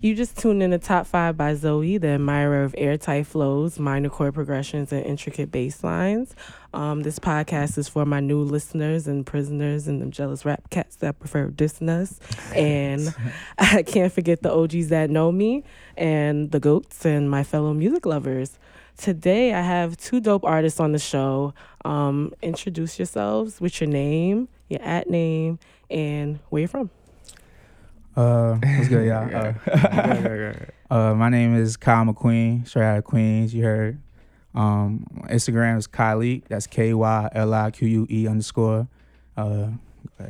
You just tuned in to Top 5 by Zoe, the admirer of airtight flows, minor chord progressions, and intricate bass lines. Um, this podcast is for my new listeners and prisoners and them jealous rap cats that prefer dissing us. And I can't forget the OGs that know me and the goats and my fellow music lovers. Today, I have two dope artists on the show. Um, introduce yourselves with your name, your at name, and where you're from. Uh, what's good, y'all? Uh, uh, my name is Kyle McQueen, straight out of Queens. You heard. Um, Instagram is Kylie. That's K Y L I Q U E underscore. Uh,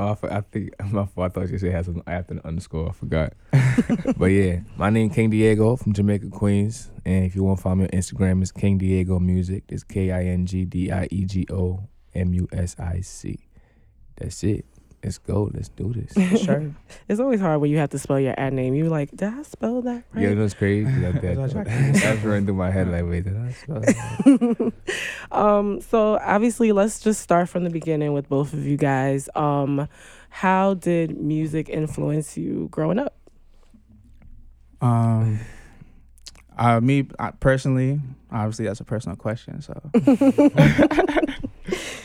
Oh, I, for- I think my fault. I thought you said it has an after the underscore. I forgot. but yeah, my name King Diego from Jamaica, Queens. And if you want to find me on Instagram, it's King Diego Music. It's K I N G D I E G O M U S I C. That's it. Let's go. Let's do this. sure. It's always hard when you have to spell your ad name. You're like, did I spell that right? Yeah, that's crazy. Like that. That's what That's running through my head like, wait, did I spell that? um, so obviously, let's just start from the beginning with both of you guys. Um, how did music influence you growing up? Um, uh, me I, personally, obviously that's a personal question. So,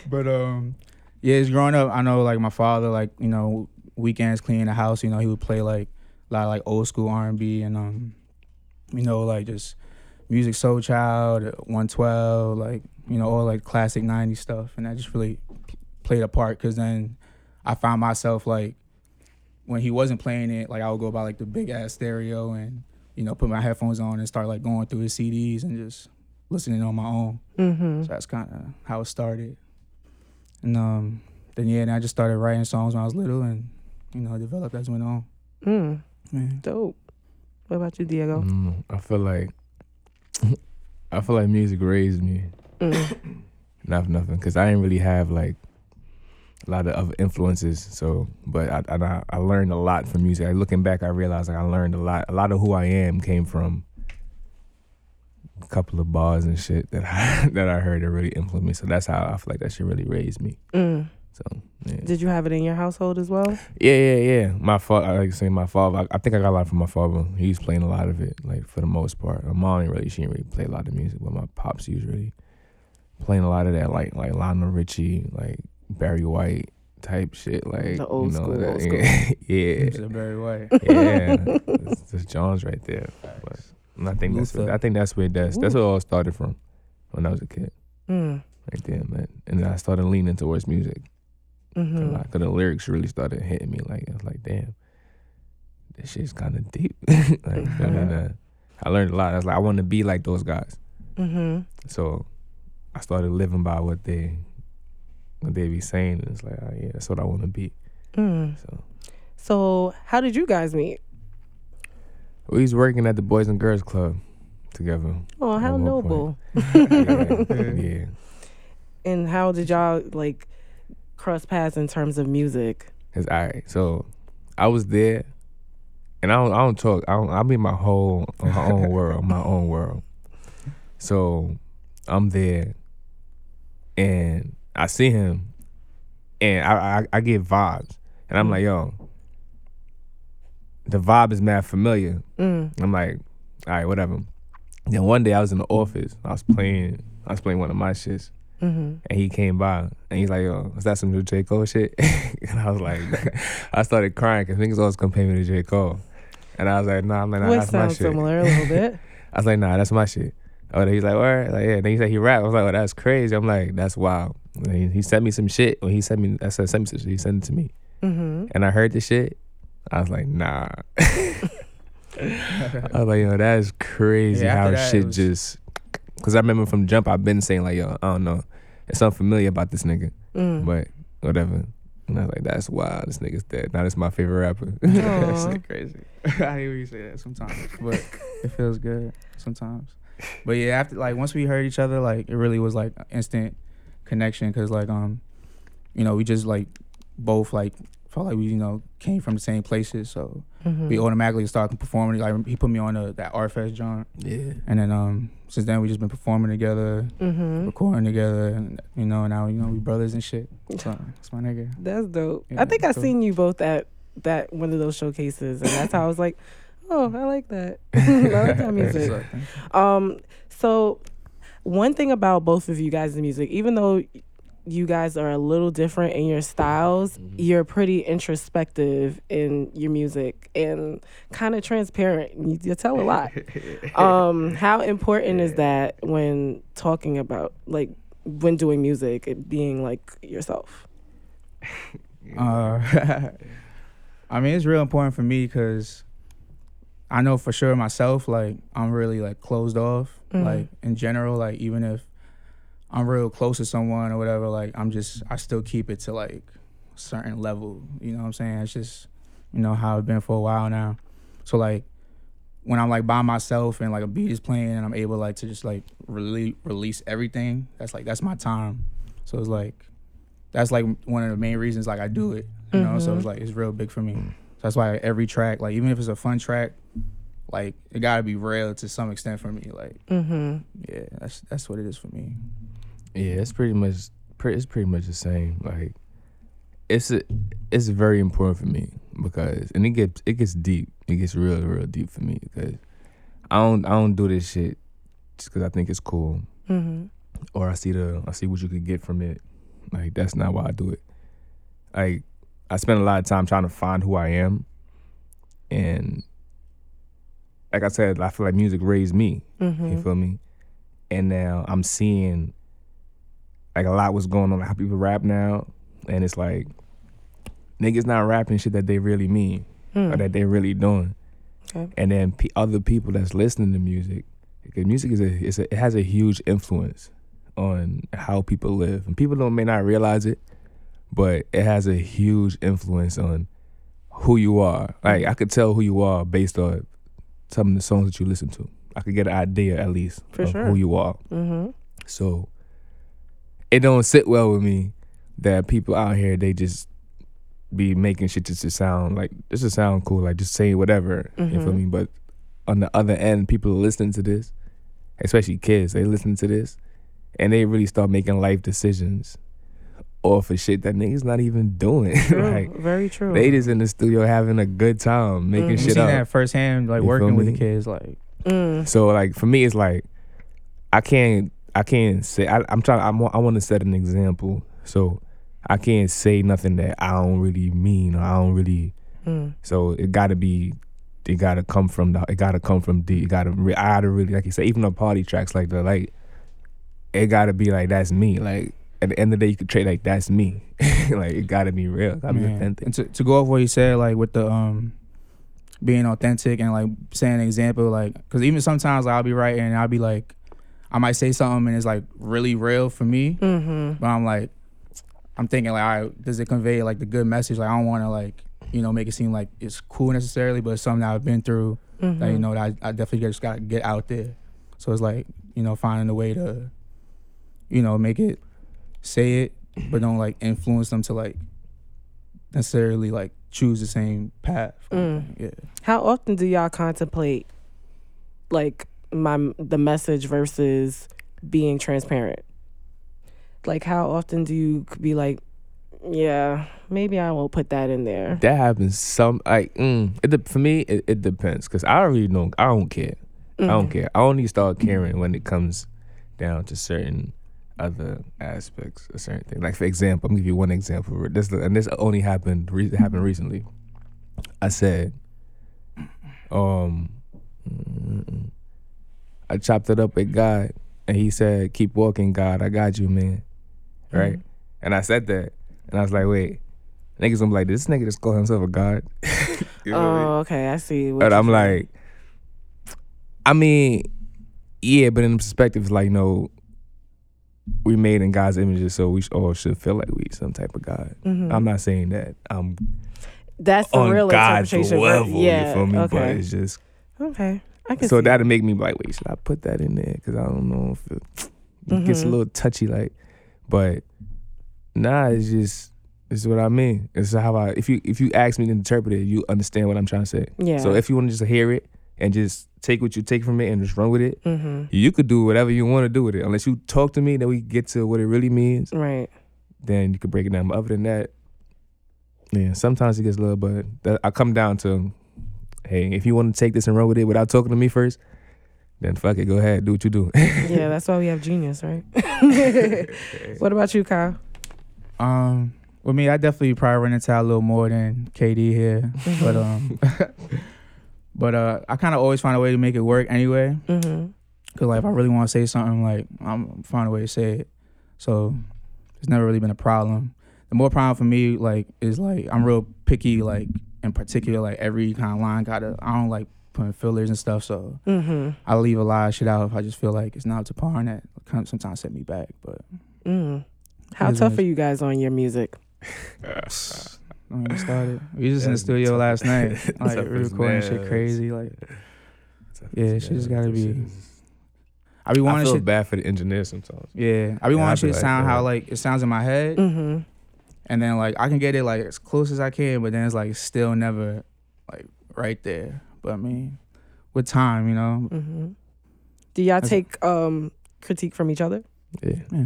but um, yeah, it's growing up. I know like my father, like you know, weekends cleaning the house. You know, he would play like a lot of like old school R and B and um, you know, like just music, Soul Child, One Twelve, like you know, all like classic '90s stuff, and that just really played a part. Cause then I found myself like when he wasn't playing it, like I would go by like the big ass stereo and you know put my headphones on and start like going through his CDs and just listening on my own. Mm-hmm. So that's kind of how it started. And um, then yeah, then I just started writing songs when I was little and you know developed as it went on. Mm, Man. dope. What about you, Diego? Mm, I feel like I feel like music raised me. Mm. Not for nothing, because I didn't really have like a lot of other influences. So, but I, I I learned a lot from music. Like, looking back, I realized like I learned a lot. A lot of who I am came from a couple of bars and shit that I that I heard that really influenced me. So that's how I feel like that shit really raised me. Mm. So yeah, Did you have it in your household as well? yeah, yeah. yeah. My father, I like to say my father. I, I think I got a lot from my father. He's playing a lot of it, like for the most part. My mom ain't really, she didn't really play a lot of music, but my pops he was really playing a lot of that, like like Lionel Richie, like Barry White type shit, like The old you know, school, that- old school. yeah, Mr. Barry White. yeah. That's, that's John's right there. But and I think that's Luther. I think that's where that's that's where it all started from when I was a kid, Mm. right there, man. And then I started leaning towards music. Mm-hmm. 'Cause the lyrics really started hitting me. Like I was like, damn, this shit's kind of deep. like, and, uh, I learned a lot. I was like, I want to be like those guys. Mm-hmm. So I started living by what they what they be saying. And it's like, oh, yeah, that's what I want to be. Mm. So So, how did you guys meet? We was working at the Boys and Girls Club together. Oh, how noble. yeah, yeah. And how did y'all like cross paths in terms of music? Cause I so I was there, and I don't I don't talk. I don't, I'm in my whole my own world, my own world. So I'm there, and I see him, and I I, I get vibes, and I'm mm. like, yo, the vibe is mad familiar. Mm. I'm like, all right, whatever. Then one day I was in the office. I was playing. I was playing one of my shits. Mm-hmm. And he came by and he's like, yo, is that some new J. Cole shit? and I was like, I started crying because niggas always compare me to J. Cole. And I was like, nah, man, nah, Which that's my shit. similar a little bit. I was like, nah, that's my shit. Oh, he's like, where? Like, yeah. Then he said he rap. I was like, oh, that's crazy. I'm like, that's wild. And he, he sent me some shit. When he sent me, I said, send me some shit. He sent it to me. Mm-hmm. And I heard the shit. I was like, nah. I was like, yo, that is crazy Yeah, how that, shit was- just. Because I remember from Jump, I've been saying, like, yo, I don't know. It's something familiar about this nigga. Mm. But whatever. And I was like, that's wild. This nigga's dead. Now this my favorite rapper. That's like crazy. I hear you say that sometimes, but it feels good sometimes. But yeah, after like once we heard each other, like it really was like instant connection because like um, you know, we just like both like felt like we you know came from the same places, so Mhm. we automatically started performing. Like he put me on the, that R Fest joint, yeah. and then um since then we just been performing together, Mhm. recording together, and you know now you know we brothers and shit. So it's my nigga. That's dope. Yeah, I think I so- seen you both at that one of those showcases, and that's how I was like, oh, I like that. I like that music. Um, so one thing about both of you guys' music, even though you guys are a little different in your styles, you're pretty introspective in your music and kind of transparent. You, you tell a lot. um, how important is that when talking about like when doing music, and being like yourself? Uh, I mean, it's real important for me because I know for sure myself, like I'm really like closed off, Mhm. like in general, like even if I'm real close to someone or whatever, like I'm just I still keep it to like a certain level. You know what I'm saying? It's just you know how it's been for a while now. So like when I'm like by myself and like a beat is playing and I'm able like to just like really release everything, that's like that's my time. So it's like that's like one of the main reasons like I do it. You know, so it's like it's real big for me. So that's why every track, like even if it's a fun track, like it gotta be real to some extent for me. Like, Mm-hmm. yeah, that's that's what it is for me. Yeah, it's pretty much pretty, it's pretty much the same. Like it's a, it's very important for me because and it gets it gets deep. It gets real real deep for me because I don't I don't do this shit just because I think it's cool Mm-hmm. or I see the I see what you could get from it. Like that's not why I do it. Like I spend a lot of time trying to find who I am, and like I said, I feel like music raised me. Mm-hmm. You feel me? And now I'm seeing like a lot was going on, like how people rap now, and it's like niggas not rapping shit that they really mean or that they really doing. Okay. And then pe other people that's listening to music, because music is a, a it has a huge influence on how people live, and people don't may not realize it, but it has a huge influence on who you are. Like I could tell who you are based on some of the songs that you listen to. I could get an idea at least For of sure. who you are. Mm-hmm. So it don't sit well with me that people out here they just be making shit just to sound like just to sound cool, like just saying whatever. You feel Mhm. me? But on the other end, people listening to this, especially kids, they listen to this and they really start making life decisions off of shit that niggas not even doing. True. like Very true. they just in the studio having a good time making. You shit seen up. that firsthand, like You working with the kids, like Mm. So like for me, it's like I can't I can't say I, I'm trying I'm, I want to set an example. So I can't say nothing that I don't really mean or I don't really. Mm. So it got to be. It gotta come from the. It gotta come from deep. It gotta. Re, I gotta really like you say. Even the party tracks like the like. It gotta be like that's me. Like at the end of the day, you could trade like that's me. like it gotta be real. Gotta be authentic. And to, to go off what you said, like with the um being authentic and like saying an example, like because even sometimes like, I'll be writing and I'll be like, I might say something and it's like really real for me, Mm-hmm. but I'm like, I'm thinking like, all right, does it convey like the good message? Like I don't want to like you know make it seem like it's cool necessarily, but it's something that I've been through Mm-hmm. that you know that I, I definitely just got to get out there. So it's like you know finding a way to, you know, make it say it, but don't like influence them to like necessarily like choose the same path. Mm. Yeah. How often do y'all contemplate like my the message versus being transparent? Like how often do you be like, yeah, maybe I won't put that in there. That happens some like mm, it de- for me it, it depends because I really don't I don't care I don't Mhm. care I only start caring when it comes down to certain other aspects of certain things like for example I'm gonna give you one example this and this only happened re- happened recently I said um mm, I chopped it up with God and he said keep walking God I got you man right and I said that and I was like wait niggas I'm like this nigga just call himself a God You know what I mean? Oh, okay. I see. what And I'm like, I mean, yeah, but in perspective, it's like, you know, we made in God's images, so we all should feel like we some type of God. Mhm. I'm not saying that I'm that's the on real God's interpretation. level? Yeah. you feel me? But Okay. it's just, okay. I can so that'll make me like, wait, should I put that in there? Because I don't know if it, it gets a Mhm. little touchy, like, but nah, it's just, it's what I mean. It's how I, if you if you ask me to interpret it, you understand what I'm trying to say. Yeah. So if you want to just hear it and just take what you take from it and just run with it, Mm-hmm. you could do whatever you want to do with it. Unless you talk to me, then we get to what it really means. Right. Then you could break it down. But other than that, Yeah, sometimes it gets a little, but that, I come down to, hey, if you want to take this and run with it without talking to me first, then fuck it, go ahead, do what you do. yeah, that's why we have genius, right? what about you, Kyle? Um, with me, I definitely probably run into a little more than KD here, but um, but uh, I kind of always find a way to make it work anyway. Mm-hmm. Cause like if I really want to say something, like I'm find a way to say it. So it's never really been a problem. The more problem for me, like, is like I'm real picky, like in particular, like every kind of line gotta. I don't like putting fillers and stuff, so Mm-hmm. I leave a lot of shit out if I just feel like it's not up to par, and that kind of sometimes set me back. But Mm. How tough are you guys on your music? when we started, we was just in the studio tough. last night, like we as recording shit crazy. Like Yeah, shit just gotta be- I be I wanting feel shit. bad for the engineer sometimes. Yeah, I be Yeah, wanting I shit be to like sound how like it sounds in my head, Mm-hmm. And then like I can get it like as close as I can, but then it's like still never like right there. But I mean, with time, you know, Mm-hmm. Do y'all That's- take um critique from each other? Yeah. yeah,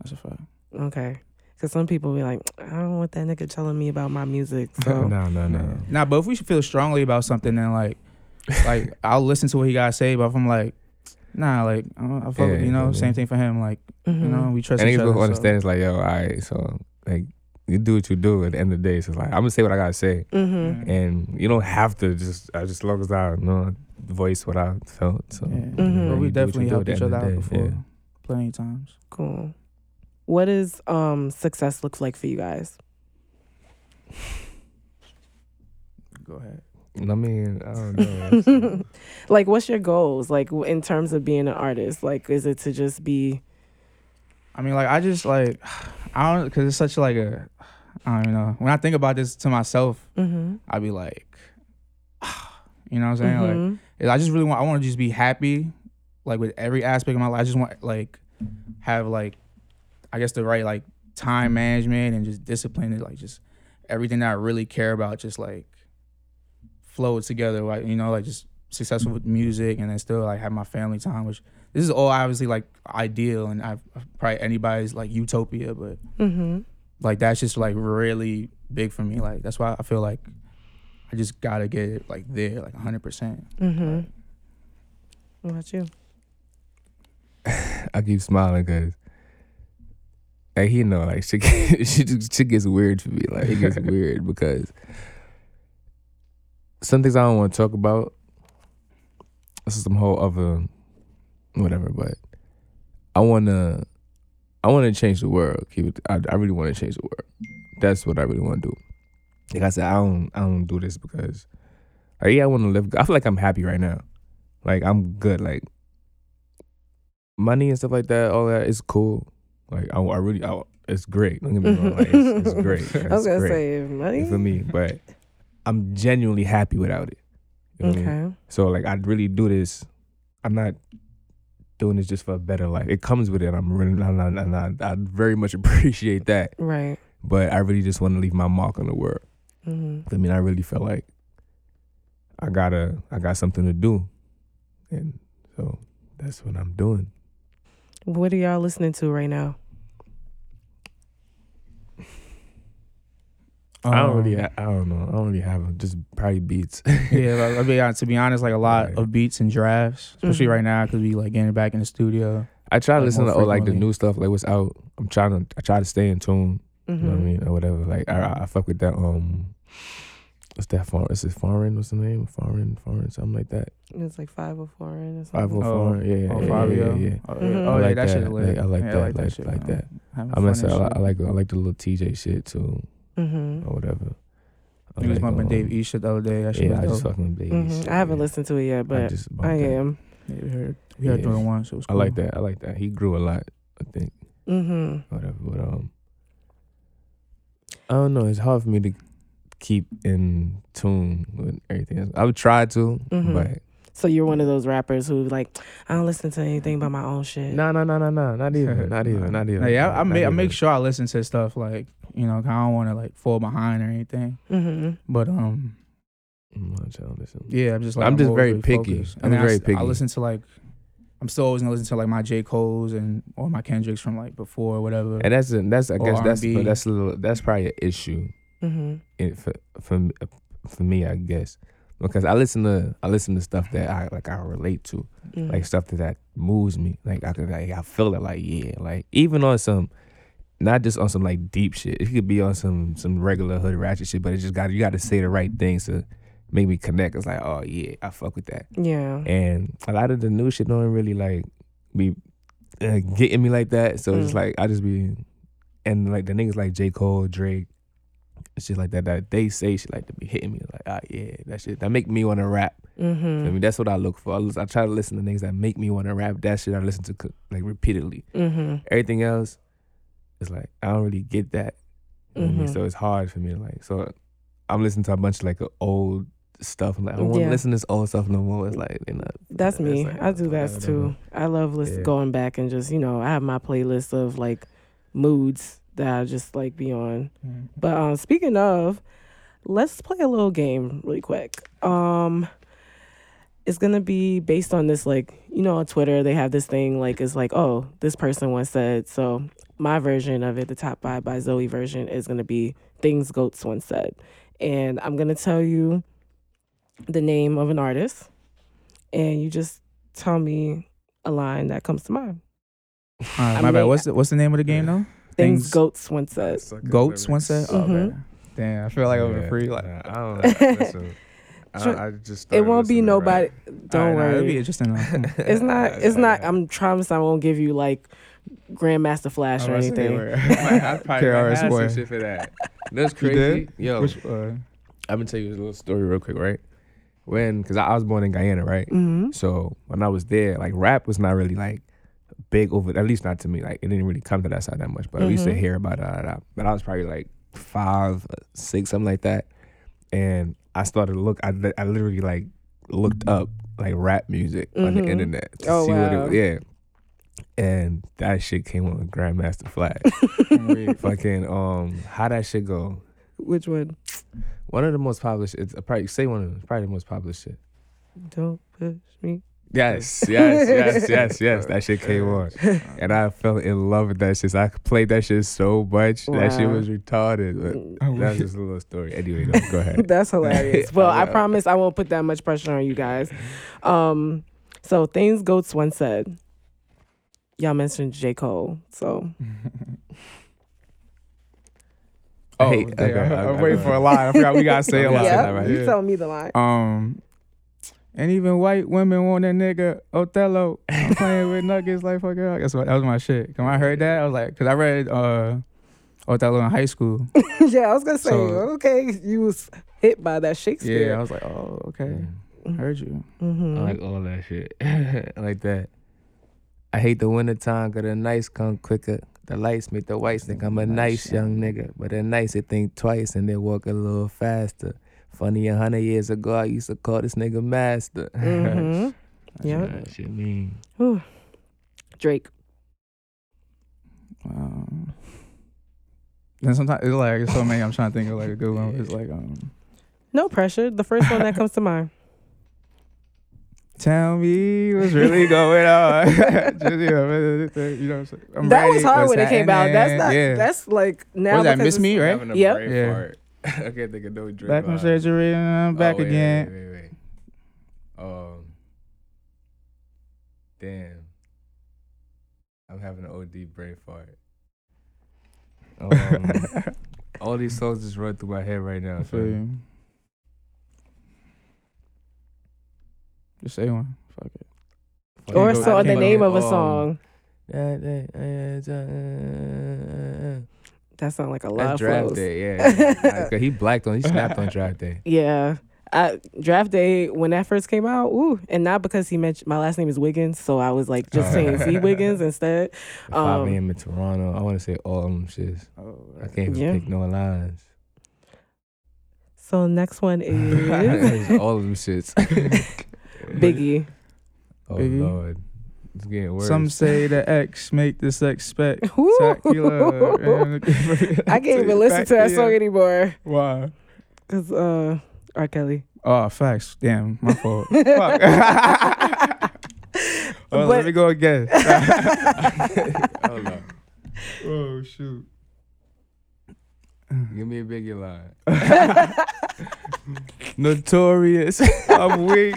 that's a fact. Okay. Because some people be like, I don't want that nigga telling me about my music. So no, no, no. Nah, but if we should feel strongly about something, then like, like I'll listen to what he gotta say. But if I'm like, nah, like I, I fuck with, Yeah, you know, yeah. same thing for him. Like you know, we trust And each niggas other. will so- understand. It's like, yo, all right, so like you do what you do. At the end of the day, so it's like I'm gonna say what I gotta say, Mhm. And you don't have to just uh, just as long as I you know voice what I felt. So Yeah. Mhm. But you we do what you definitely do helped at each the end other of out the day, before, yeah. plenty of times. Cool. What does um success look like for you guys? Go ahead. I mean, I don't know. Like, what's your goals? Like, in terms of being an artist, like, is it to just be? I mean, like I just like I don't because it's such like a I don't even know. When I think about this to myself, Mm-hmm. I be like, you know what I'm saying? Like Mhm. I just really want I want to just be happy, like with every aspect of my life. I just want like have like I guess the right like time management and just discipline and like just everything that I really care about just like flow together. Like you know like just successful with music and then still like have my family time. Which this is all obviously like ideal and I've probably anybody's like utopia, but Mhm. like that's just like really big for me. Like that's why I feel like I just gotta get it like there, like hundred percent. mm-hmm. What about you? I keep smiling because. Like he know, like shit, shit, shit gets weird for me. Like it gets weird because some things I don't want to talk about. This is some whole other, whatever. But I wanna, I want to change the world. Keep it. I, I really want to change the world. That's what I really want to do. Like I said, I don't, I don't do this because, like, yeah, I want to live. I feel like I'm happy right now. Like I'm good. Like money and stuff like that, all that is cool. Like I, I really, I, it's great. Don't get me wrong. Like, it's, it's great. I was gonna great. say money. for me? But I'm genuinely happy without it. You know what I mean? Okay. So like I'd really do this. I'm not doing this just for a better life. It comes with it. I'm really, and I, and I, I very much appreciate that. Right. But I really just want to leave my mark on the world. Mm-hmm. I mean, I really feel like I gotta, I got something to do, and so that's what I'm doing. What are y'all listening to right now? I don't really, Um, ha- I don't know. I don't really have them. just probably beats. yeah, like, I'll be honest, to be honest, like a lot Right. of beats and drafts, especially Mhm. right now, because we like getting back in the studio. I try to Like, listen to all like the new stuff, like what's out. I'm trying to, I try to stay in tune. You know what I Mhm. mean, or whatever. Like I, I- I fuck with that. Um, what's that? Foreign? Is it foreign? What's the name? Foreign, foreign, something like that. It's like five or four and Five something. oh four. Yeah, yeah, Oh, yeah, Fivio. yeah, yeah. Oh, Mhm. yeah. I Oh, yeah, like that shit Like, I like Yeah, that, like- shit, like that. I'm fun gonna say I. I like I like the Lil Tjay shit too, Mm-hmm. or whatever. I He was like, bumping um, Dave East shit the other day. That shit Yeah, I was just dope. fucking baby. hmm shit, I haven't yeah. listened to it yet, I but just I, am. Yeah, we heard we heard Yeah. doing one, so it was I like that. I like that. He grew a lot. I think Mm-hmm. whatever. But um, I don't know. It's hard for me to keep in tune with everything. else. I would try to, Mhm. but So you're one of those rappers who like I don't listen to anything but my own shit. no, no, no, no, no, not even, not even, not even. Nah, yeah, I, I not make I make sure I listen to stuff like you know 'cause I don't want to like fall behind or anything. Mm-hmm. But um, I'm not trying to yeah, I'm just like I'm just very always picky. focused. I'm And then I very s- I, picky. listen to like I'm still always gonna listen to like my J Cole's and or my Kendricks from like before or whatever. And that's a, that's I Or guess that's R&B. but that's a little that's probably an issue Mm-hmm. it, for for for me, I guess, because I listen to I listen to stuff that I like I relate to, Mm-hmm. like stuff that, that moves me. Like I could like I feel it. Like yeah, like even on some, not just on some like deep shit. It could be on some some regular hood ratchet shit, but it just got you got to say the right things to make me connect. It's like oh yeah, I fuck with that. yeah. And a lot of the new shit don't really like be uh, getting me like that. So it's Mm. like I just be and like the niggas like J Cole, Drake, shit like that that they say shit like to be hitting me like ah yeah that shit that make me want to rap. Mm-hmm. I mean that's what I look for. I, I try to listen to things that make me want to rap. That shit I listen to like repeatedly. Mm-hmm. Everything else is like I don't really get that. You know what I mean? Mhm. So it's hard for me to like so I'm listening to a bunch of like old stuff. I'm like I don't want Yeah. to listen to this old stuff no more. It's like you know That's me. like, I do that too. I love listen, Yeah. going back and just you know I have my playlist of like moods that I just like be on. Mm. But um, speaking of, let's play a little game really quick. Um, it's gonna be based on this like you know on Twitter they have this thing like it's like oh this person once said so my version of it the top five by Zoe version is gonna be things goats once said and I'm gonna tell you the name of an artist and you just tell me a line that comes to mind. All right, I my bad. What's the what's the name of the game though? Things, Things- goats once said. Goats one said. Oh, Mhm. okay. Damn, I feel like over Yeah. free. Like, Nah, I don't. Listen, I, I just It won't be nobody. right? Don't Alright, nah, worry. It'll be interesting. Though. Come on. It's not. It's not. I'm trying to. I won't give you like Grandmaster Flash or I was about to say, anything. I probably KRS had some One. shit for that. That's crazy. did? Yo, Which, uh, I'm gonna tell you a little story real quick, right? When, cause I, I was born in Guyana, right? hmm So when I was there, like rap was not really like big over. At least not to me. Like it didn't really come to that side that much. But we used to hear about it. But I was probably like five, uh, six, something like that. And I started to look. I, I literally like looked up like rap music on the Mhm. internet to Oh, see what wow. it yeah. And that shit came on Grandmaster Flash. Fucking um, how that shit go? Which one? One of the most popular. It's probably say one of them. probably the most popular shit. Don't push me. Yes, yes, yes, yes, yes. That shit came on, and I fell in love with that shit. So I played that shit so much. That shit was retarded. But that's just a little story. Anyway, though, go ahead. That's hilarious. Well, I promise I won't put that much pressure on you guys. Um, so things goats once said. Y'all mentioned J Cole, so Oh, Hey, damn, okay, I'm okay, waiting for a line. I forgot we gotta say a Okay, line. say yeah, right. you tell me the line. Um, and even white women want that nigga Othello. I'm playing with nuggets like fuck it. That's what that was my shit. When I heard that, I was like, cause I read uh Othello in high school. yeah, I was gonna say, So- okay, you was hit by that Shakespeare. Yeah, I was like, oh okay, Mm. heard you. hmm I like all that shit. Like that. I hate the winter time, cause the nights come quicker. The lights make the whites think I'm a nice young nigga. But the nights they think twice and they walk a little faster. Funny, a hundred years ago, I used to call this nigga master. hmm Yeah. That shit mean. Whew. Drake. Um, then sometimes it's like it's so many. I'm trying to think of like a good one. It's like um, No pressure. The first one that comes to mind. Tell me what's really going on. Just, you know, you know what I'm saying? I'm that ready was hard for when it came out. That's not. Yeah. That's like now. What was that? because Miss it's- Me, right? Having a Yep. brain Yeah. fart. I can't think of no Drake. Back from surgery and I'm back Oh, wait, again. Wait, wait, wait. Um, damn. I'm having an OD brain fart. Um, all these songs just run through my head right now. I feel fam. you. Just say one. Fuck it. Or go- so the name of a um, song. That's uh, uh, uh, That sound like a lot of draft flows. day, yeah. Like, 'cause he blacked on, he snapped on draft day. Yeah. I, draft day when that first came out, ooh, and not because he mentioned my last name is Wiggins, so I was like just saying C Wiggins instead. 5 Um, a.m. in Toronto. I want to say all them shits. Oh, I can't even Yeah. pick no lines. So next one is all of them shits. Biggie. Oh Biggie. lord, it's getting worse. Some say the X make the sex spectacular. I can't even listen to that song anymore Why? because uh, R. Kelly. Oh, facts. Damn, my fault. Fuck. oh, But- let me go again. Hold on. oh shoot. Give me a biggie line. Notorious. I'm weak.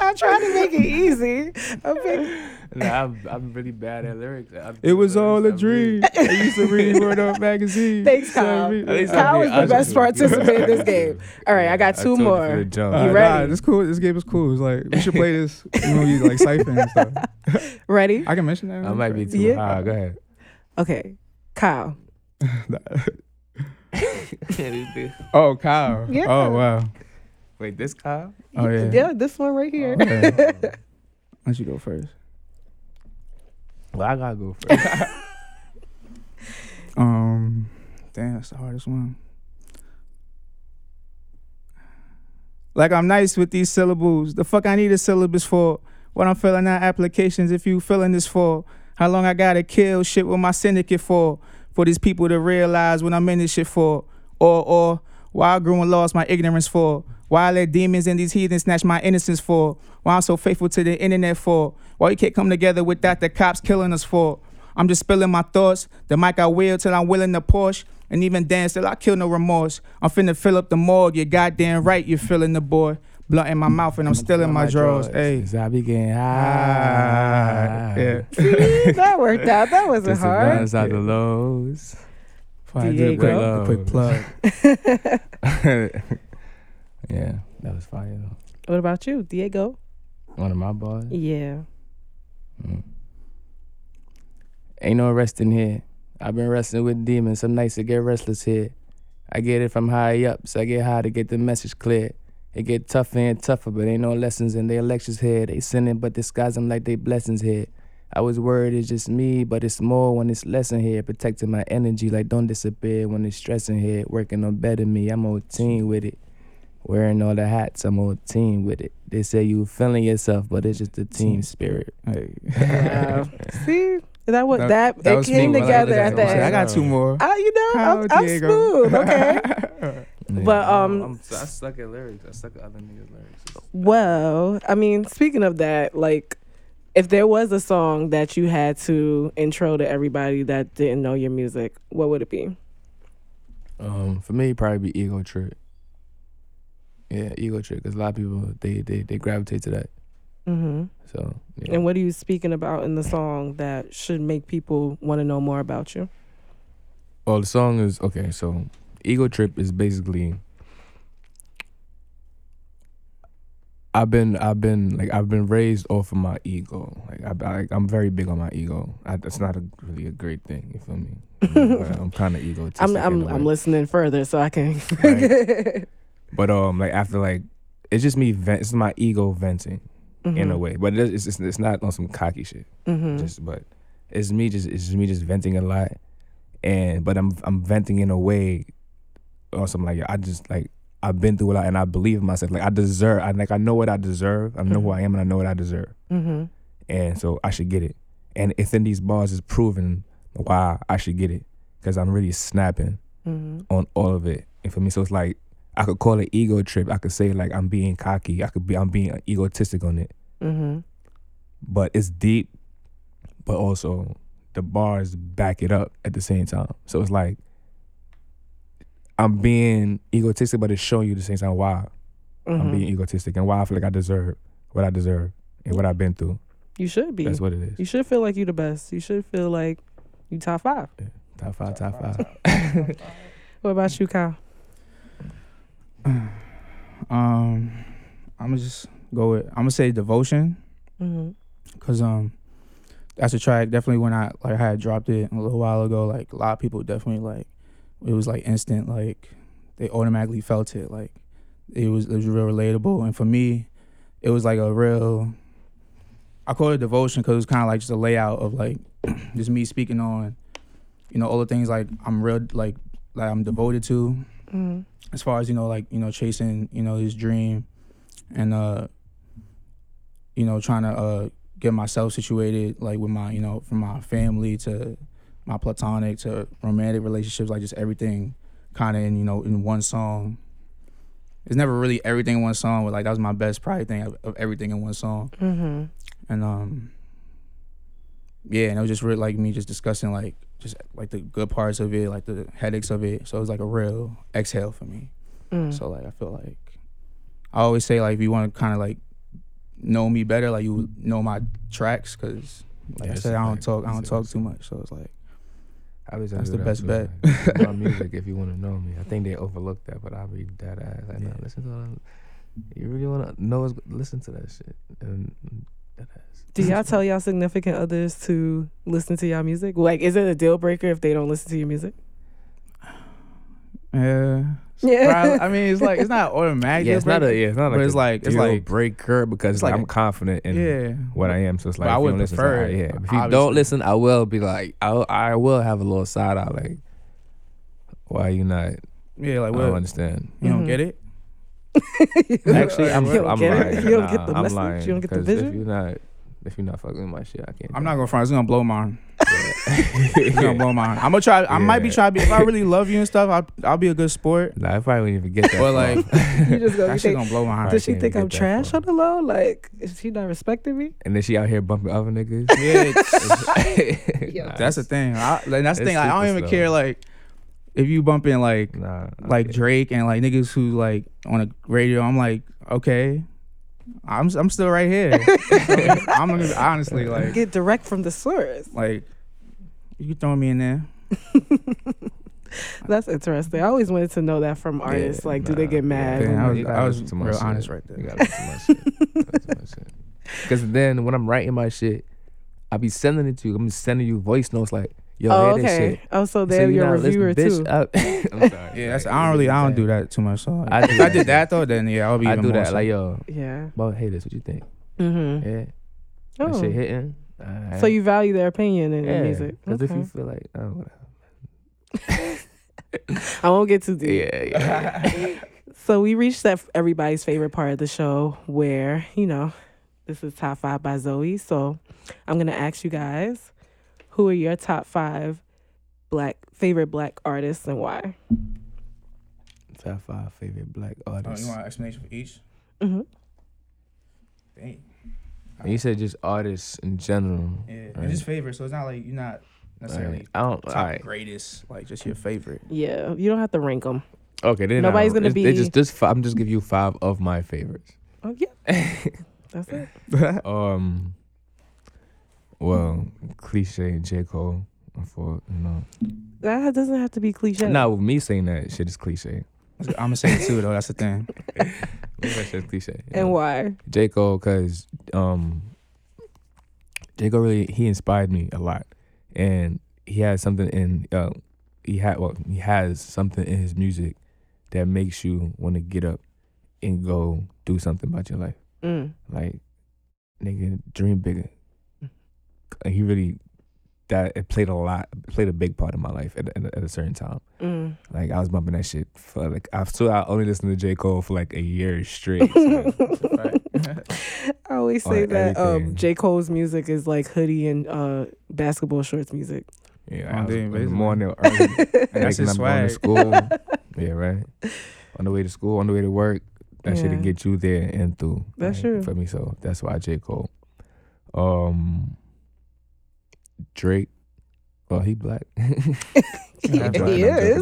I'm trying to make it easy. Okay. Nah, I'm, I'm really bad at lyrics. I'm- It was all a I'm dream. I used to read Word Up magazine. Thanks, Kyle. At least Kyle I'm is the best participant in this game. All right, I got two told you more. from the jump. You Uh, ready? Nah, this cool. This game is cool. It's like we should play this. You know, you like siphon and stuff. Ready? I can mention that. I might be too Yeah. high. Go ahead. Okay. Kyle. oh, Kyle. Yeah. Oh, wow. Wait, this Kyle? Oh, yeah. Yeah, this one right here. Okay. Why don't you go first? Well, I gotta go first. Um, damn, that's the hardest one. Like I'm nice with these syllables. The fuck I need a syllabus for? What I'm filling out applications if you filling this for? How long I gotta kill shit with my syndicate for? For these people to realize what I'm in this shit for? Or or why I grew and lost my ignorance for? Why I let demons and these heathens snatch my innocence for? Why I'm so faithful to the internet for? Why you can't come together without the cops killing us for? I'm just spilling my thoughts. The mic I will till I'm willing to push. And even dance till I kill no remorse. I'm finna fill up the morgue. You're goddamn right, you're feeling the boy. Blunt in my mouth and I'm still in my drawers. Hey. Cause I be getting Ah, high. yeah. See, that worked out. That wasn't Just the hard. balance out the lows. Before I do a quick, Diego. a quick plug. yeah, that was fire though. What about you, Diego? One of my bars. Yeah. Mm. Ain't no resting here. I've been wrestling with demons. Some nights it get restless here. I get it from high up, so I get high to get the message clear. It get tougher and tougher, but ain't no lessons in their lectures here. They sinning, but disguise them like they blessings here. I was worried it's just me, but it's more when it's lesson here. Protecting my energy, like don't disappear when it's stressing here. Working on better me, I'm on team with it. Wearing all the hats, I'm on team with it. They say you feeling yourself, but it's just the team spirit. Hey. Wow. See, that what that, that it was came me. together Well, at I the that. end. I got two more. Oh, you know, Kyle I'm, I'm smooth. Okay. But, um, I'm, I suck at lyrics. I suck at other niggas' lyrics. Well, I mean, speaking of that, like, if there was a song that you had to intro to everybody that didn't know your music, what would it be? Um, for me, it'd probably be ego trip. Yeah, ego trip, because a lot of people they they they gravitate to that. hmm So yeah. And what are you speaking about in the song that should make people want to know more about you? well, the song is okay. So, ego trip is basically. I've been I've been like I've been raised off of my ego. Like I, I I'm very big on my ego. I, that's not a, really a great thing. You feel me? But I'm kind of egotistic. I'm I'm I'm listening further so I can. Right. But um, like after like, it's just me vent. It's my ego venting in a way. But it's it's, it's not on some cocky shit. hmm Just but it's me just it's just me just venting a lot, and but I'm I'm venting in a way, or something like that. I just like I've been through a lot and I believe in myself. Like I deserve. I like I know what I deserve. I know who I am and I know what I deserve. hmm And so I should get it. And it's in these bars is proven why I should get it because I'm really snapping hmm on all of it. And for me, so it's like I could call it ego trip. I could say like I'm being cocky. I could be I'm being egotistic on it. hmm But it's deep, but also the bars back it up at the same time. So it's like I'm being egotistic, but it's showing you at the same time why I'm hmm being egotistic and why I feel like I deserve what I deserve and what I've been through. You should be. That's what it is. You should feel like you're the best. You should feel like you top five. Top five, top five. What about you, Kyle? Um, I'm gonna just go with. I'm gonna say devotion. hmm Cause um, that's a track. Definitely when I like I had dropped it a little while ago. Like a lot of people definitely like it was like instant. Like they automatically felt it. Like it was it was real relatable. And for me, it was like a real. I call it devotion because it was kind of like just a layout of like just me speaking on, you know, all the things like I'm real like like I'm devoted to hmm as far as you know like you know chasing you know his dream and uh you know trying to uh get myself situated like with my you know from my family to my platonic to romantic relationships like just everything kind of in you know in one song it's never really everything in one song but like that was my best probably thing of, of everything in one song hmm and um yeah, and it was just real like me just discussing like just like the good parts of it, like the headaches of it. So it was like a real exhale for me. Mm. So like I feel like I always say like if you want to kind of like know me better, like you know my tracks, cause like Yeah, I said, a I don't fact. talk, I don't talk too much. So it's like I was That's the best too, bet. like, my music, if you want to know me, I think they overlook that, but I'll be dead ass. Like, nah, Yeah. listen to that. You really want to know? Listen to that shit. And dead ass. Do y'all tell y'all significant others to listen to y'all music? Like, is it a deal breaker if they don't listen to your music? yeah. Yeah. Probably- I mean, it's like it's not automatic. Yeah, it's not a. Yeah, it's not but like. it's a like- it's deal like- breaker because it's like, like I'm confident in yeah. what I am. So it's like I if you would don't listen, prefer yeah. If you obviously. don't listen, I will be like, I I will have a little side eye like, why you not? Yeah, like I what? don't understand. You don't Mhm. get it? Actually, I'm, You don't I'm get it? You don't Nah, get the I'm message? lying, You don't get the 'cause vision? If you're not, if you're not fucking with my shit, I can't. I'm not gonna front. It's gonna blow mine. It's gonna blow mine. I'm gonna try. I might be trying to be. If I really love you and stuff, I'll, I'll be a good sport. Nah, I probably wouldn't even get that. But like, you just go. that You shit think, gonna blow my heart. does she think I'm that trash far. on the low? Like, is she not respecting me? and then she out here bumping other niggas. Yeah, Yo. Nah, that's the thing. I, like, that's the thing. Like, I don't even slow. care. Like, if you bump in like Nah, like okay. Drake and like niggas who like on a radio, I'm like, okay, I'm I'm still right here. I'm honestly like Get direct from the source. like you can throw me in there. That's interesting. I always wanted to know that from artists. Yeah, like, do they get mad? yeah. I was- You I was listen to real shit. honest right there. You gotta listen to my shit. Listen to my shit. Because then when I'm writing my shit, I be sending it to you. I'm sending you voice notes like, yo, oh, hear okay. shit. Oh, so So they're you your not listening, reviewer too. I- I'm sorry. Yeah, that's I don't really I don't do that too much. So I if I did that though, then yeah, I'll be I even do more that. so. Like, yo, yeah. But hey, this what you think? Mm-hmm. Yeah. Oh. That shit hitting. Alright. So you value their opinion in yeah. music. Because if you feel like, oh, whatever. I won't get too deep. Yeah, yeah. So we reached that everybody's favorite part of the show where, you know, this is top five by Zoe. So I'm gonna ask you guys, who are your top five black favorite black artists and why? Top five favorite black Oh, artists. you want an explanation for each? hmm Dang. And you said just artists in general. Yeah, right? and just favorite. So it's not like you're not necessarily Alright. I don't. top All right. greatest. Like just your favorite. Yeah, you don't have to rank them. Okay. Then Nobody's I gonna don't- it's- it's be- just just. fi- I'm just give you five of my favorites. Oh yeah, that's it. Um. Well, cliche J Cole. For you know, That doesn't have to be cliche. not with me saying that shit is cliche. I'm gonna say it too though. That's the thing. Maybe that cliche. you And know. why? J Cole, cause um, J Cole really he inspired me a lot, and he has something in uh, he had well he has something in his music that makes you want to get up and go do something about your life. Mm. Like, nigga, dream bigger. And he really that it played a lot, played a big part in my life at, at, at a certain time. Mm. Like I was bumping that shit for like I so I only listened to J Cole for like a year straight. so. I always On say that um. J. Cole's music is like hoodie and uh, basketball shorts music. Yeah, On I was day, in the morning, early, And that's waking his up, going to swag. school. yeah, right. On the way to school, on the way to work, that shit to get you there and through. That's like, true. for me. So that's why J Cole. Um, Drake. Well, he black. Yeah, he I'm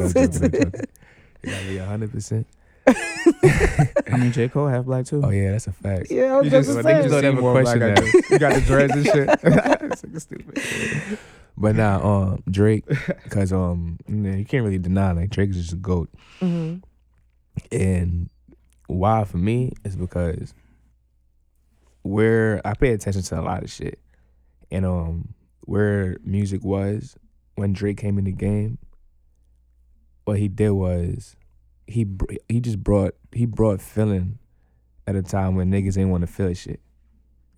is. I'm joking, I'm gotta be hundred percent. I mean, J Cole have black too. Oh yeah, that's a fact. Yeah, I was You just, just- to I think you don't see ever question that. You got the dreads and shit. it's like stupid. But now, um, Drake, because um, you, can't really deny like Drake is just a goat. hmm And why for me is because where I pay attention to a lot of shit, and um, where music was when Drake came in the game. What he did was he he just brought he brought feeling at a time when niggas ain't want to feel shit.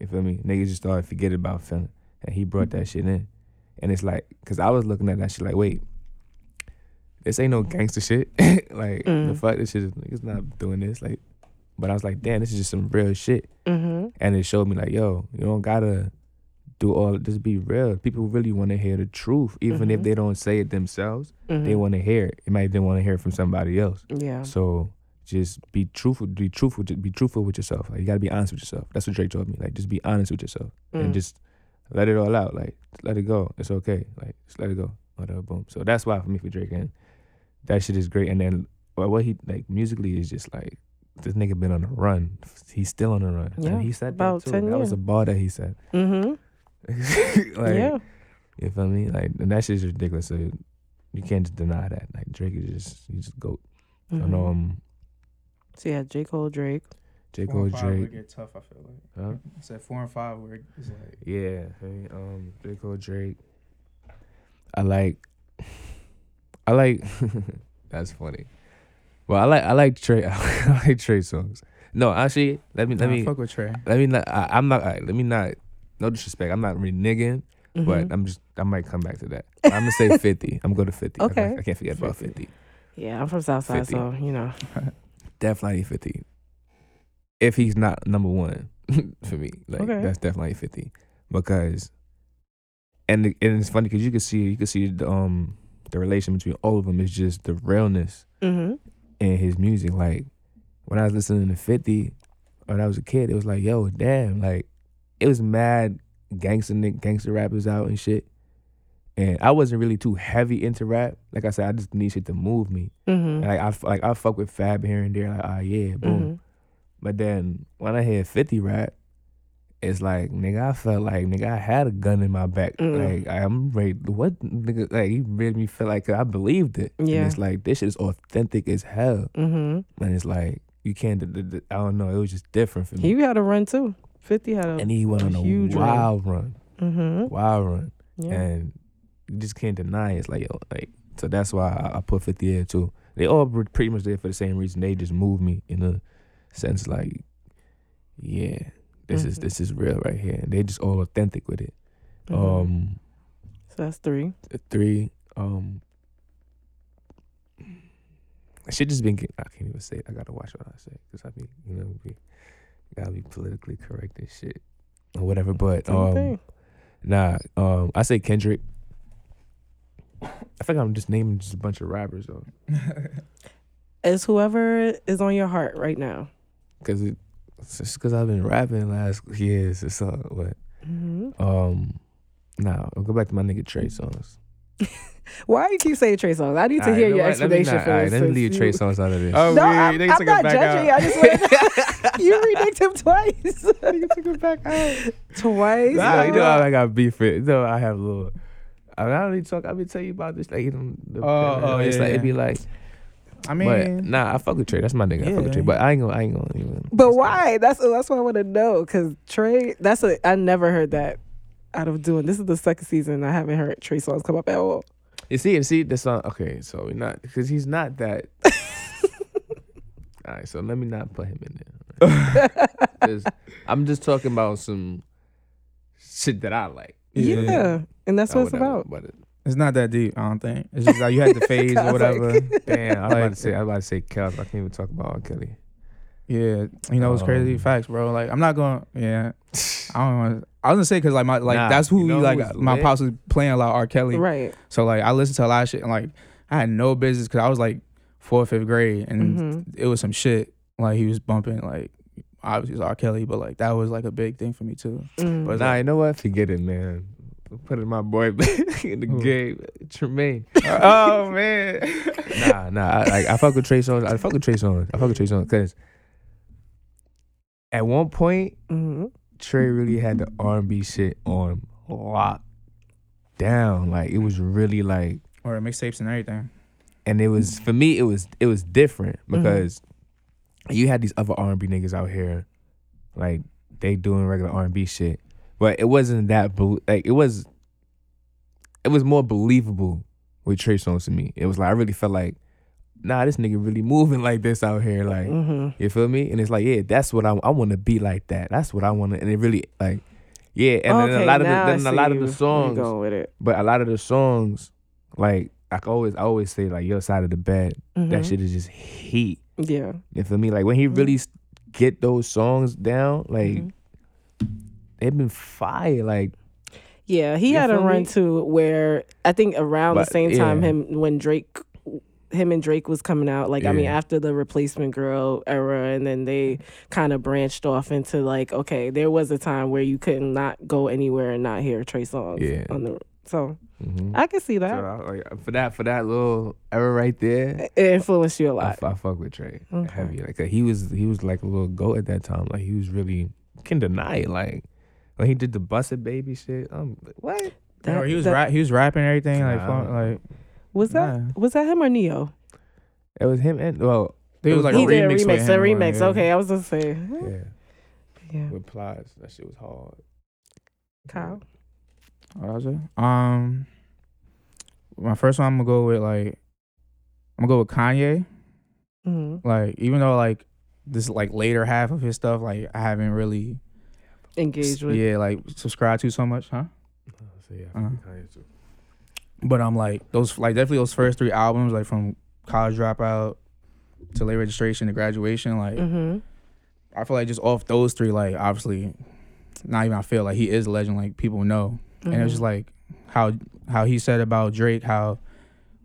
You feel me? Niggas just started forgetting about feeling, and he brought that shit in. And it's like, cause I was looking at that shit like, wait, this ain't no gangster shit. like the Mm. fuck, this shit is niggas not doing this. Like, but I was like, damn, this is just some real shit. hmm And it showed me like, yo, you don't gotta do all just be real. People really want to hear the truth, even if Mhm. they don't say it themselves. hmm They want to hear it. It might they want to hear it from somebody else. Yeah. So just be truthful. Be truthful. Just be truthful with yourself. Like you gotta be honest with yourself. That's what Drake told me. Like just be honest with yourself Mm. and just let it all out. Like let it go. It's okay. Like just let it go. Whatever. Boom. So that's why for me for Drake and that shit is great. And then well, what he like musically is just like this nigga been on a run. He's still on a run. Yeah, and he said about that too. 10 That was a bar that he said. Mm-hmm. like, yeah. You feel me? Like, and that shit's ridiculous. So you can't just deny that. Like Drake is just, he's just goat. I Mhm. know um, So yeah, J Cole, Drake. J Four Cole, and five would Drake. get tough. I feel like. Huh? I said four and five where it's like. Yeah, hey, um, J Cole, Drake. I like, I like. that's funny. Well, I like I like Trey. I like Trey Songz. No, actually, let me let Nah, me fuck with Trey. let me not. I, I'm not. all right, let me not. No disrespect. I'm not really nigging, but. I'm just. I might come back to that. I'm gonna say 50. I'm gonna go to 50. I Okay. can't- I can't forget about 50. 50. yeah, I'm from Southside, 50. so you know. definitely 50. If he's not number one for me, like Okay. that's definitely 50 because, and the, and it's funny because you can see you can see the um the relation between all of them is just the realness Mm-hmm. in his music. Like when I was listening to 50 when I was a kid, it was like, yo, damn, like it was mad gangster nick gangster rappers out and shit. And I wasn't really too heavy into rap. Like I said, I just need shit to move me. Mm-hmm. Like I like I fuck with Fab here and there. Like ah yeah, boom. mm-hmm. But then when I hear 50 rap, it's like, nigga, I felt like, nigga, I had a gun in my back. Mm. Like, I'm ready. What, nigga, like, he made me feel like I believed it. Yeah. And it's like, this shit is authentic as hell. Mm-hmm. And it's like, you can't, I don't know, it was just different for me. He had a run too. Fifty had a. and he went on a huge run. wild run. mm-hmm. Wild run. Yeah. And you just can't deny it. It's like, yo, like, so that's why I, I put 50 there too. They all were pretty much there for the same reason. They just moved me in a sense like, yeah, this is Mhm. this is real right here. And they just all authentic with it. Mhm. Um, so that's three. three, um, I should just been. I can't even say. It. I gotta watch what I say because I be, you know, be gotta be politically correct and shit or whatever. But um. Nah, um, I say Kendrick. I think I'm just naming just a bunch of rappers though, It's whoever is on your heart right now. because it, it's just because I've been rapping last years. It's all what. Mm-hmm. Um, nah, I'll go back to my nigga Trey Songz. Why do you keep saying Trey Songz? I need to Alright, hear you know your what? Let me explanation not- for alright, this. Let me leave you- Trey Songz out of this. Oh, No. I'm, I'm took it not judging. out. I just want you reneged him twice. You took him back out. twice. Nah, you know I got beef with. You know I have a little. I, mean, I don't even talk. I've been telling you about this. Like, you know, the, Oh, oh, it's yeah, like it'd be like. I but mean, nah, I fuck with Trey. That's my nigga. I fuck with Trey. But I ain't gonna. I ain't gonna even. But why? That's that's what I want to know. Cause Trey, that's a I never heard that out of doing. This is the second season I haven't heard Trey Songz come up at all. You see, you see the song. Okay, so we're not because he's not that. All right, so let me not put him in there. 'Cause I'm just talking about some shit that I like. Yeah, Yeah. and that's or what it's whatever, about. But it, it's not that deep. I don't think. It's just like you had the phase or was like- whatever. damn, I was about Like- to say. I was about to say Kel. I can't even talk about R. Kelly. Yeah, you know it's crazy Um, facts, bro. Like I'm not going. Yeah, I don't. Want, I was gonna say because like my like Nah, that's who you know like who's my lit? pops was playing a lot of R. Kelly. Right. So like I listened to a lot of shit and like I had no business because I was like fourth fifth grade and Mhm. it was some shit like he was bumping like obviously it's R. Kelly but like that was like a big thing for me too. Mm. But- Nah, you know what? Forget it, man. Put in my boy in the Who? game, Tremaine. oh man. Nah, nah. I, like I fuck with Trey Songz. I fuck with Trey Songz. I fuck with Trey Songz because at one point Mhm. Trey really had the R and B shit on lock down. Like it was really like, or mixtapes and everything. and it was for me. It was it was different Mhm. because you had these other R and B niggas out here, like they doing regular R and B shit, but it wasn't that bel- like it was. It was more believable with Trey Songz to me. It was like I really felt like, nah, this nigga really moving like this out here, like. Mhm. You feel me? And it's like, yeah, that's what I I want to be like that. That's what I want to. And it really like, yeah. And then a lot of the, then a lot of the songs, going with it. but a lot of the songs, like I always I always say like your side of the bed. That Mhm. shit is just heat. Yeah. You feel me? Like when he Mhm. really get those songs down, like Mhm. they've been fire. Like Yeah, he You had a run me? too where I think around the same time yeah. him when Drake him and Drake was coming out. Like I mean, after the replacement girl era, and then they kind of branched off into like, okay, there was a time where you couldn't not go anywhere and not hear Trey Songz. Yeah. On the so Mhm. I can see So, that. I, like, for that for that little era right there, it influenced you a lot. I fuck with Trey Okay. heavy. Like 'cause he was he was like a little goat at that time. Like he was really can deny it. Like when he did the Bust It Baby shit, I'm what? That- know, he was that- rap, he was rapping everything like Nah. fun, like Was that Nah. was that him or Ne-Yo? It was him and well, it was like he a did a remix. remix. with A him, remix. like. Okay, I was gonna say. yeah, Yeah. with Plies. That shit was hard. Kyle. What was it? Um, my first one I'm gonna go with like I'm gonna go with Kanye. hmm Like even though like this like later half of his stuff like I haven't really Engaged with. yeah like subscribed to so much, huh? So yeah, Uh-huh. Kanye too. But I'm like those like definitely those first three albums like from College Dropout to Late Registration to Graduation like Mm-hmm. I feel like just off those three like obviously not even I feel like he is a legend like people know and it was just Mm-hmm. like how how he said about Drake, how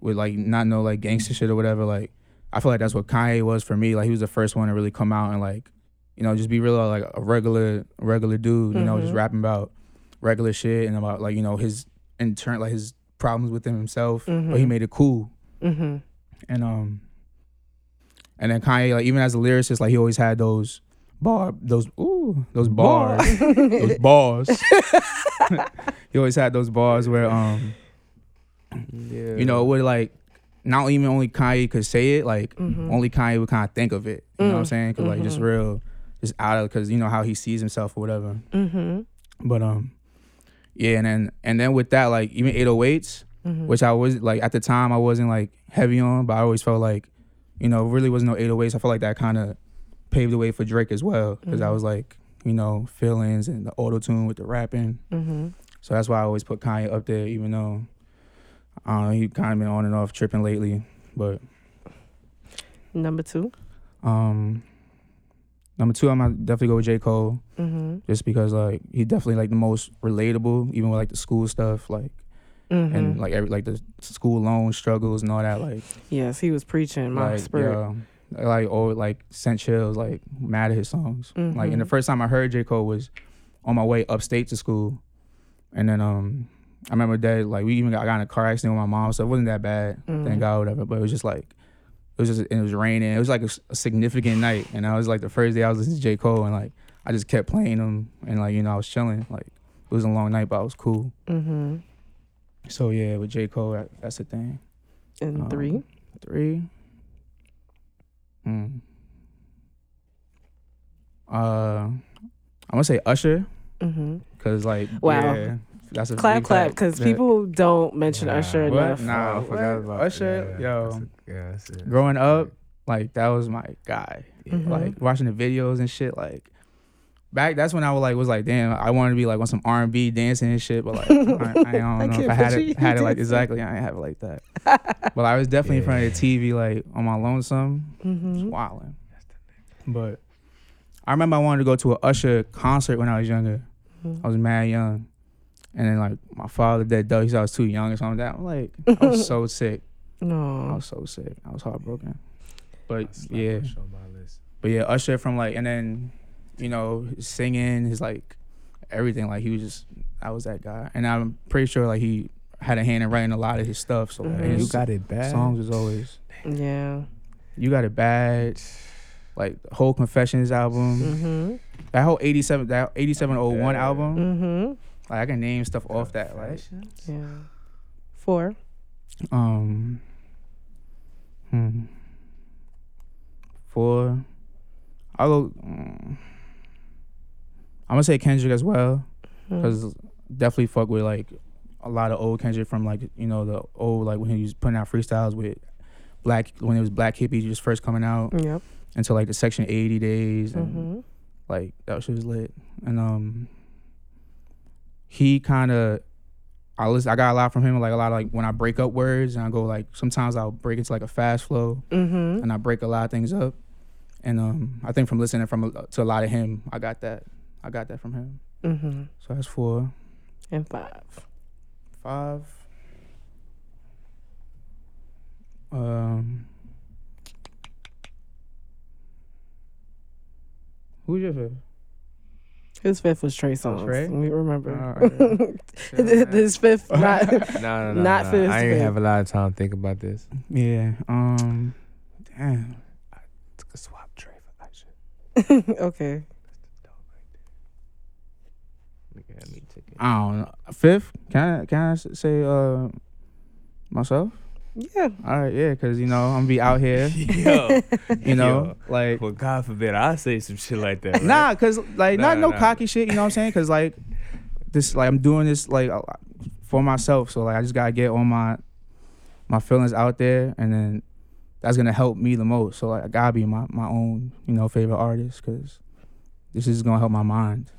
with like not know like gangster shit or whatever. Like I feel like that's what Kanye was for me. Like he was the first one to really come out and like you know just be real like a regular regular dude. You know, just Mhm. rapping about regular shit and about like you know his in turn like his problems with him himself, but he Mhm. made it cool. Mm-hmm. And um, and then Kanye like even as a lyricist, like he always had those bar those ooh those bars those bars. he always had those bars where um Yeah, you know, would like not even only Kanye could say it, like Mhm. only Kanye would kind of think of it. You know what I'm Mm. saying? Cause like just Mhm. real, just out of because you know how he sees himself or whatever. Mm-hmm. But um, yeah, and then and then with that, like even 808s, Mm-hmm. which I was like at the time I wasn't like heavy on, but I always felt like, you know, really wasn't no 808s. I felt like that kind of paved the way for Drake as well, because I Mhm. was like, you know, feelings and the auto tune with the rapping. Mm-hmm. So that's why I always put Kanye up there, even though uh, he kind of been on and off tripping lately. But Number two. um, number two, I'm gonna definitely go with J Cole, Mm-hmm. just because like he definitely like the most relatable, even with like the school stuff, like Mm-hmm. and like every like the school loan struggles and all that, like yes, he was preaching my like spirit. yeah, like or like sent chills, like mad at his songs. Like and the Mhm. first time I heard J Cole was on my way upstate to school, and then um. I remember that like we even got, got in a car accident with my mom, so it wasn't that bad. Thank God, whatever. But it was just like, it was just, it was raining. It was like a significant night, and I was like the first day I was listening to J Cole, and like I just kept playing him, and like you know I was chilling. Like it was a long night, but I was cool. Mm-hmm. So yeah, with J Cole, that, that's the thing. And Um, three. Three. Hmm. Uh, I'm gonna say Usher, Mm-hmm. cause like Wow. yeah, that's a Clap, clap, because Yeah. people don't mention Nah. Usher What? enough. Nah. I forgot what? about Usher, yeah, yo. that's a- yeah. Growing up, like that was my guy. Yeah. Mhm. like watching the videos and shit. Like back, that's when I was like, was like, damn, I wanted to be like on some R and B dancing and shit. But like, I, I, don't I know if I had it, had it like exactly. I ain't have it like that. but I was definitely in front of the TV, like on my lonesome, just Mm-hmm. wilding. But I remember I wanted to go to a Usher concert when I was younger. I was mad young. And then like my father dead though, he said I was too young or something like that. I'm like, I was so sick. No. I was so sick. I was heartbroken. But yeah. Usher on my list. But yeah, Usher from like, and then, you know, his singing, his like everything. Like he was just, I was that guy, and I'm pretty sure like he had a hand in writing a lot of his stuff. So like, Mhm. And you got it bad. songs was always, Yeah. you got it bad. Like the whole Confessions album, Mm-hmm. that whole '87, that '8701 album. Mm-hmm. Like I can name stuff off that. Like, Confessions? Yeah. Four. um, hmm, four. I'll go. mm, I'm gonna say Kendrick as well. Mm. because definitely fuck with like a lot of old Kendrick from like you know the old like when he was putting out freestyles with black when it was Black Hippy just first coming out Yep. until like the Section 80 days and Mm-hmm. like that shit was lit and um he kind of I listen I got a lot from him like a lot of like when I break up words and I go like sometimes I'll break into like a fast flow Mm-hmm. and I break a lot of things up and um I think from listening from a, to a lot of him I got that I got that from him Mm-hmm. so that's four And five. Five. Um, who's your fifth? His fifth was Trey Songz. Trey? We remember. Alright. His fifth, not. No, no, no. Not no. for his I ain't fifth. have a lot of time to think about this. Yeah. Um. Damn. Took a swap Trey for Usher. okay. Nigga had me ticking. I don't know. Fifth? Can I can I say uh myself? Yeah. All right, yeah, cause you know I'm gonna be out here. Yo, You know, like well, God forbid I say some shit like that. Right? nah, cause like not Nah, no nah. cocky shit. You know what I'm saying? Cause like this, like I'm doing this like for myself. So like I just gotta get all my my feelings out there, and then that's gonna help me the most. So like I gotta be my my own you know favorite artist, cause this is gonna help my mind.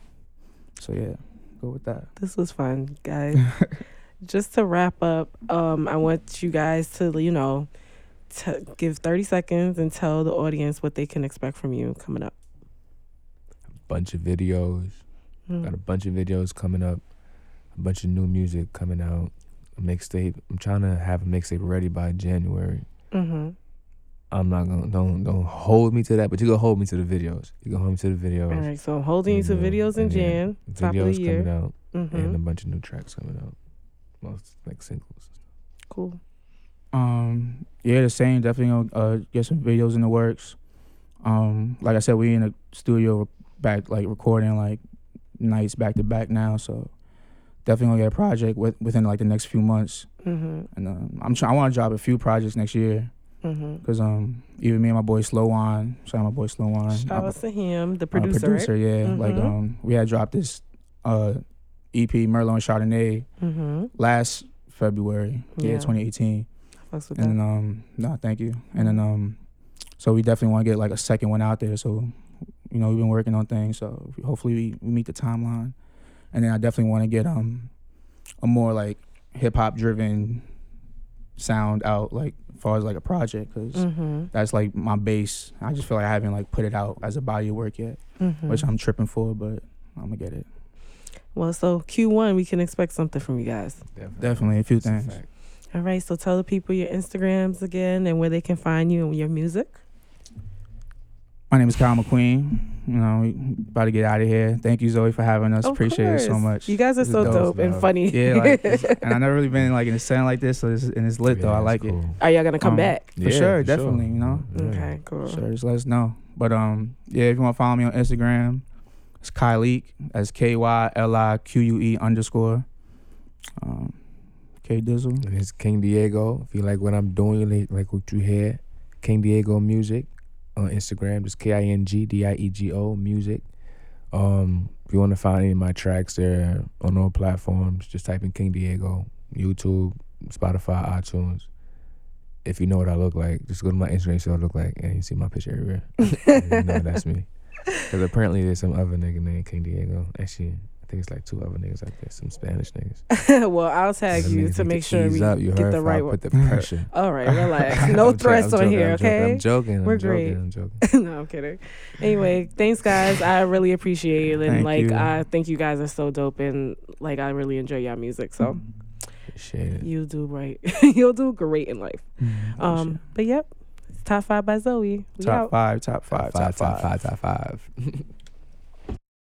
So yeah, go with that. This was fun, guys. Just to wrap up, um, I want you guys to, you know, t- give 30 seconds and tell the audience what they can expect from you coming up. A bunch of videos. Mm. Got a bunch of videos coming up. A bunch of new music coming out. A mixtape. I'm trying to have a mixtape ready by January. Mm-hmm. I'm not gonna don't don't hold me to that, but you gonna hold me to the videos. You gonna hold me to the videos. All right, so I'm holding you to videos in Jan, top of videos the year. coming out Mm-hmm. and a bunch of new tracks coming out. Most like singles. Cool. Um, yeah, the same. Definitely gonna uh, get some videos in the works. Um, like I said, we in the studio back like recording like nights back to back now. So definitely gonna get a project with, within like the next few months. Mm-hmm. And um, I'm trying. I want to drop a few projects next year Mm-hmm. because um even me and my boy Slow On, shout out my boy Slow On, Shout out to him, the our producer. producer, yeah. Like Mhm. um we had dropped this uh EP Merlot and Chardonnay Mm-hmm. last February, yeah, Yeah. 2018. Fucks with And that. then um no, thank you. And then um so we definitely want to get like a second one out there. So you know we've been working on things. So hopefully we, we meet the timeline. And then I definitely want to get um a more like hip hop driven sound out like as far as like a project because Mm-hmm. that's like my base. I just feel like I haven't like put it out as a body of work yet, Mm-hmm. which I'm tripping for, but I'm gonna get it. Well, so Q1, we can expect something from you guys. Definitely Definitely a few That's a things. All right, so tell the people your Instagrams again and where they can find you and your music. My name is Kyle McQueen. You know, about to get out of here. Thank you, Zoe, for having us. Of Appreciate it so much. You guys are This so dope, and funny. Yeah, like, and I never really been like in a setting like this, so it's, and it's lit though. I it's like it. cool. Are y'all gonna come Um, back? For sure, definitely, you know. Yeah. Okay, cool. Sure, just let us know. But um, yeah, if you want to follow me on Instagram, it's Kylique. That's K Y L I Q U E underscore. Um, K Dizzle. And it's King Diego. If you like what I'm doing, like, like what you hear, King Diego Music on Instagram. Just K I N G D I E G O Music. Um, if you want to find any of my tracks, they're on all platforms. Just type in King Diego, YouTube, Spotify, iTunes. If you know what I look like, just go to my Instagram, see what I look like, and you see my picture everywhere. you know that's me. Because apparently there's some other nigga named King Diego. Actually, I think it's like two other niggas out there, some Spanish niggas. well, I'll tag you to make sure we up. You get the right one. Put the pressure. All right, relax. No I'm threats joking, on here, I'm joking, okay? I'm joking. I'm We're joking, great. I'm joking. no, I'm kidding. Anyway, thanks guys. I really appreciate it, and Thank like you. I think you guys are so dope, and like I really enjoy your music. So Appreciate it. you'll do right. you'll do great in life. Mm, Um, but yep, top five by Zoe. We top out. five, top five, top five. top five, top five.